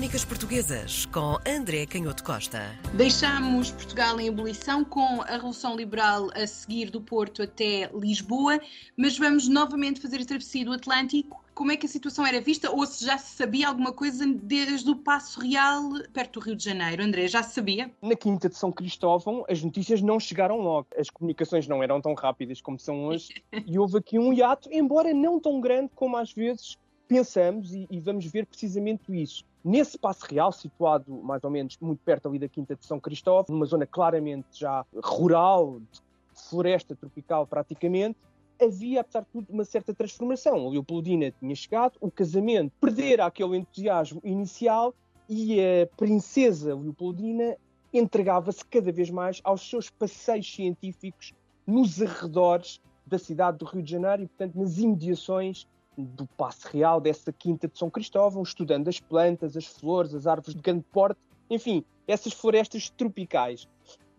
Crónicas Portuguesas com André Canhoto Costa. Deixamos Portugal em ebulição com a Revolução Liberal a seguir do Porto até Lisboa, mas vamos novamente fazer a travessia do Atlântico. Como é que a situação era vista ou se já se sabia alguma coisa desde o Passo Real perto do Rio de Janeiro? André, já se sabia? Na Quinta de São Cristóvão as notícias não chegaram logo. As comunicações não eram tão rápidas como são hoje e houve aqui um hiato, embora não tão grande como às vezes pensamos e, e, vamos ver precisamente isso. Nesse Passo Real, situado mais ou menos muito perto ali da Quinta de São Cristóvão, numa zona claramente já rural, de floresta tropical praticamente, havia, apesar de tudo, uma certa transformação. A Leopoldina tinha chegado, o casamento perdera aquele entusiasmo inicial e a princesa Leopoldina entregava-se cada vez mais aos seus passeios científicos nos arredores da cidade do Rio de Janeiro e, portanto, nas imediações do Passo Real, dessa quinta de São Cristóvão, estudando as plantas, as flores, as árvores de grande porte, enfim, essas florestas tropicais.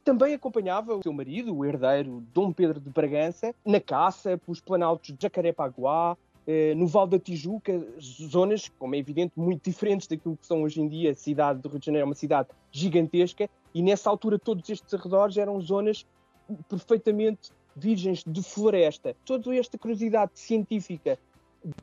Também acompanhava o seu marido, o herdeiro Dom Pedro de Bragança, na caça pelos planaltos de Jacarepaguá, eh, no Val da Tijuca, zonas, como é evidente, muito diferentes daquilo que são hoje em dia a cidade do Rio de Janeiro, é uma cidade gigantesca, e nessa altura todos estes arredores eram zonas perfeitamente virgens de floresta. Toda esta curiosidade científica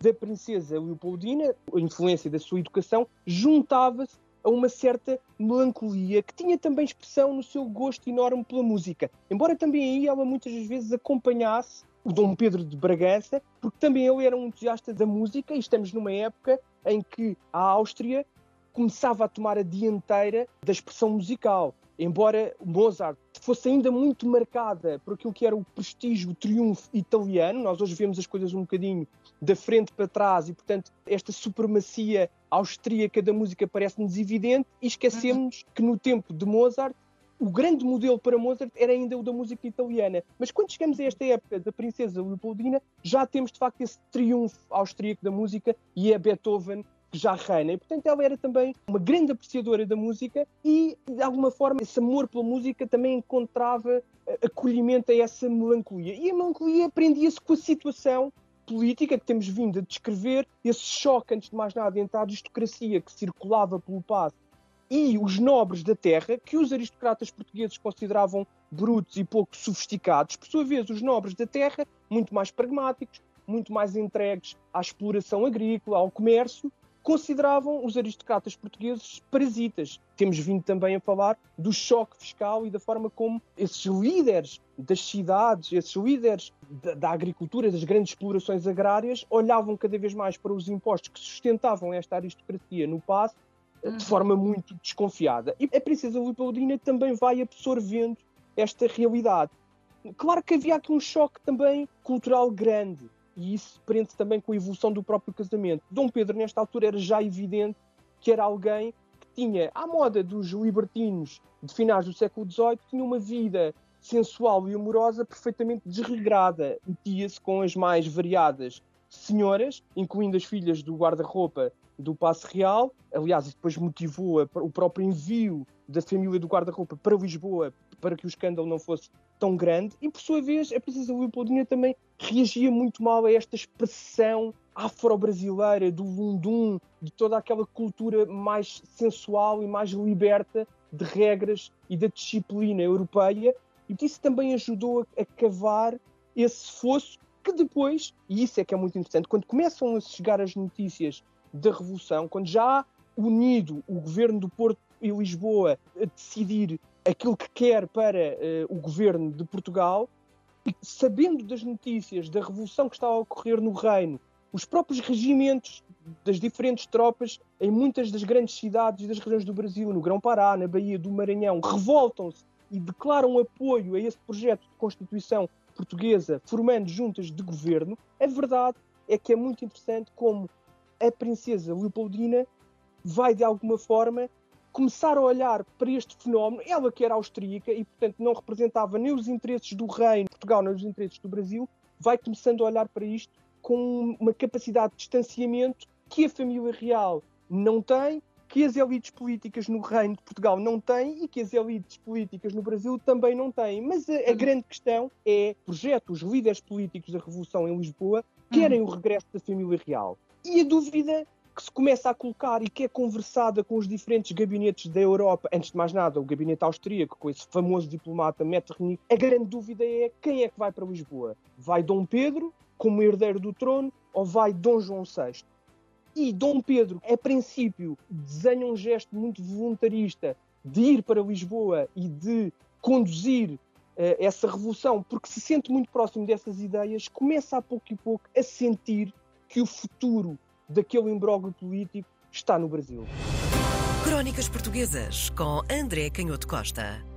da princesa Leopoldina, a influência da sua educação, juntava-se a uma certa melancolia que tinha também expressão no seu gosto enorme pela música. Embora também aí ela muitas vezes acompanhasse o Dom Pedro de Bragança, porque também ele era um entusiasta da música e estamos numa época em que a Áustria começava a tomar a dianteira da expressão musical. Embora Mozart fosse ainda muito marcada por aquilo que era o prestígio, o triunfo italiano, nós hoje vemos as coisas um bocadinho da frente para trás e, portanto, esta supremacia austríaca da música parece-nos evidente e esquecemos que no tempo de Mozart o grande modelo para Mozart era ainda o da música italiana. Mas quando chegamos a esta época da Princesa Leopoldina, já temos de facto esse triunfo austríaco da música e é Beethoven que já reina. E, portanto, ela era também uma grande apreciadora da música e, de alguma forma, esse amor pela música também encontrava eh, acolhimento a essa melancolia. E a melancolia prendia-se com a situação política que temos vindo a descrever, esse choque, antes de mais nada, entre a aristocracia que circulava pelo passo e os nobres da terra, que os aristocratas portugueses consideravam brutos e pouco sofisticados, por sua vez, os nobres da terra, muito mais pragmáticos, muito mais entregues à exploração agrícola, ao comércio, consideravam os aristocratas portugueses parasitas. Temos vindo também a falar do choque fiscal e da forma como esses líderes das cidades, esses líderes da, da, agricultura, das grandes explorações agrárias, olhavam cada vez mais para os impostos que sustentavam esta aristocracia no passo de uhum. forma muito desconfiada. E a princesa Leopoldina também vai absorvendo esta realidade. Claro que havia aqui um choque também cultural grande e isso prende-se também com a evolução do próprio casamento. Dom Pedro, nesta altura, era já evidente que era alguém que tinha, à moda dos libertinos de finais do século XVIII, tinha uma vida sensual e amorosa perfeitamente desregrada. Metia-se com as mais variadas senhoras, incluindo as filhas do guarda-roupa do Passo Real. Aliás, depois motivou o próprio envio da família do guarda-roupa para Lisboa para que o escândalo não fosse tão grande. E, por sua vez, a princesa Leopoldina também reagia muito mal a esta expressão afro-brasileira do lundum, de toda aquela cultura mais sensual e mais liberta de regras e da disciplina europeia. E isso também ajudou a, cavar esse fosso que depois, e isso é que é muito interessante, quando começam a chegar as notícias da Revolução, quando já unido o governo do Porto e Lisboa a decidir aquilo que quer para uh, o governo de Portugal, e sabendo das notícias da revolução que estava a ocorrer no reino, os próprios regimentos das diferentes tropas em muitas das grandes cidades e das regiões do Brasil, no Grão-Pará, na Baía do Maranhão, revoltam-se e declaram apoio a esse projeto de Constituição portuguesa, formando juntas de governo, a verdade é que é muito interessante como a princesa Leopoldina vai, de alguma forma, começar a olhar para este fenómeno, ela que era austríaca e, portanto, não representava nem os interesses do reino de Portugal, nem os interesses do Brasil, vai começando a olhar para isto com uma capacidade de distanciamento que a família real não tem, que as elites políticas no reino de Portugal não têm e que as elites políticas no Brasil também não têm. Mas a, a grande questão é projeto, os líderes políticos da Revolução em Lisboa querem o regresso da família real. E a dúvida que se começa a colocar e que é conversada com os diferentes gabinetes da Europa, antes de mais nada, o gabinete austríaco, com esse famoso diplomata Metternich, a grande dúvida é quem é que vai para Lisboa? Vai Dom Pedro, como herdeiro do trono, ou vai Dom João VI? E Dom Pedro, a princípio, desenha um gesto muito voluntarista de ir para Lisboa e de conduzir uh, essa revolução, porque se sente muito próximo dessas ideias, começa a pouco e pouco a sentir que o futuro daquele imbróglio político está no Brasil. Crónicas Portuguesas com André Canhoto Costa.